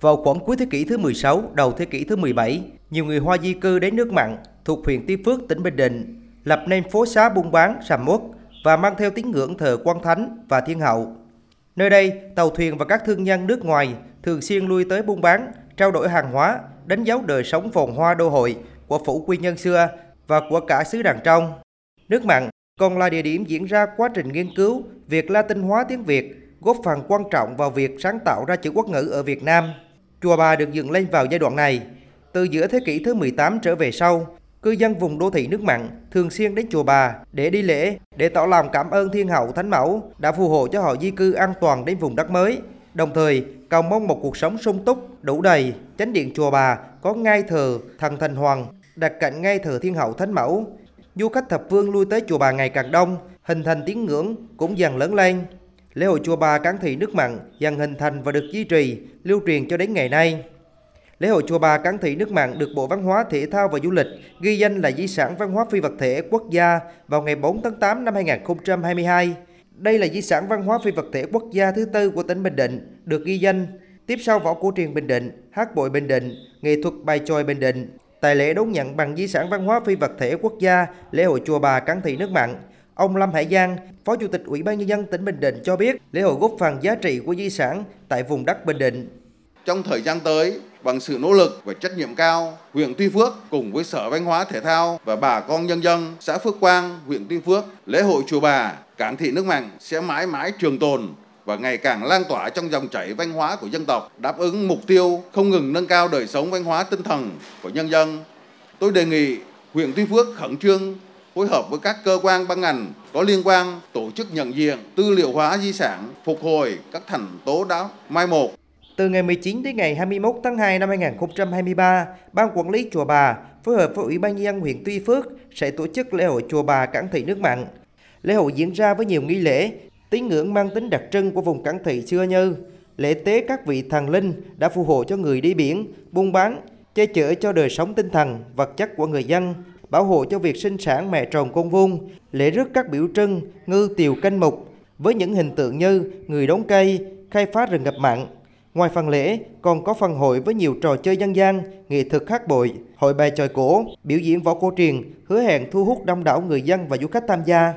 Vào khoảng cuối thế kỷ thứ 16, đầu thế kỷ thứ 17, nhiều người Hoa di cư đến nước mặn thuộc huyện Tuy Phước, tỉnh Bình Định, lập nên phố xá buôn bán, sầm uất và mang theo tín ngưỡng thờ quan thánh và thiên hậu. Nơi đây, tàu thuyền và các thương nhân nước ngoài thường xuyên lui tới buôn bán, trao đổi hàng hóa, đánh dấu đời sống phồn hoa đô hội của phủ quy nhân xưa và của cả xứ đàn trong. Nước mặn còn là địa điểm diễn ra quá trình nghiên cứu việc Latin hóa tiếng Việt, góp phần quan trọng vào việc sáng tạo ra chữ quốc ngữ ở Việt Nam. Chùa Bà được dựng lên vào giai đoạn này. Từ giữa thế kỷ thứ 18 trở về sau, cư dân vùng đô thị nước mặn thường xuyên đến chùa Bà để đi lễ, để tỏ lòng cảm ơn Thiên Hậu Thánh Mẫu đã phù hộ cho họ di cư an toàn đến vùng đất mới, đồng thời cầu mong một cuộc sống sung túc, đủ đầy. Chánh điện chùa Bà có ngai thờ thần Thành Hoàng đặt cạnh ngai thờ Thiên Hậu Thánh Mẫu. Du khách thập phương lui tới chùa Bà ngày càng đông, hình thành tiếng ngưỡng cũng dần lớn lên. Lễ hội chùa Bà Cán Thị nước mặn dần hình thành và được duy trì, lưu truyền cho đến ngày nay. Lễ hội chùa Bà Cán Thị nước mặn được Bộ Văn hóa, Thể thao và Du lịch ghi danh là di sản văn hóa phi vật thể quốc gia vào ngày 4 tháng 8 năm 2022. Đây là di sản văn hóa phi vật thể quốc gia thứ tư của tỉnh Bình Định, được ghi danh. Tiếp sau võ cổ truyền Bình Định, hát bội Bình Định, nghệ thuật bài tròi Bình Định. Tại lễ đón nhận bằng di sản văn hóa phi vật thể quốc gia, lễ hội chùa Bà Cán Thị nước mặn, Ông Lâm Hải Giang, Phó Chủ tịch Ủy ban Nhân dân tỉnh Bình Định cho biết lễ hội góp phần giá trị của di sản tại vùng đất Bình Định. Trong thời gian tới, bằng sự nỗ lực và trách nhiệm cao, huyện Tuy Phước cùng với Sở Văn hóa Thể thao và bà con nhân dân xã Phước Quang, huyện Tuy Phước, lễ hội chùa Bà, Cảng thị nước mặn sẽ mãi mãi trường tồn và ngày càng lan tỏa trong dòng chảy văn hóa của dân tộc, đáp ứng mục tiêu không ngừng nâng cao đời sống văn hóa tinh thần của nhân dân. Tôi đề nghị huyện Tuy Phước khẩn trương phối hợp với các cơ quan ban ngành có liên quan tổ chức nhận diện, tư liệu hóa di sản, phục hồi các thành tố đã mai một. Từ ngày 19 đến ngày 21 tháng 2 năm 2023, Ban Quản lý Chùa Bà phối hợp với Ủy ban nhân dân huyện Tuy Phước sẽ tổ chức lễ hội Chùa Bà Cảng Thị nước mặn. Lễ hội diễn ra với nhiều nghi lễ, tín ngưỡng mang tính đặc trưng của vùng Cảng Thị xưa như lễ tế các vị thần linh đã phù hộ cho người đi biển, buôn bán, che chở cho đời sống tinh thần, vật chất của người dân, bảo hộ cho việc sinh sản mẹ tròn con vuông, lễ rước các biểu trưng, ngư tiều canh mục, với những hình tượng như người đóng cây, khai phá rừng ngập mặn. Ngoài phần lễ, còn có phần hội với nhiều trò chơi dân gian, nghệ thuật hát bội, hội bài tròi cổ, biểu diễn võ cổ truyền, hứa hẹn thu hút đông đảo người dân và du khách tham gia.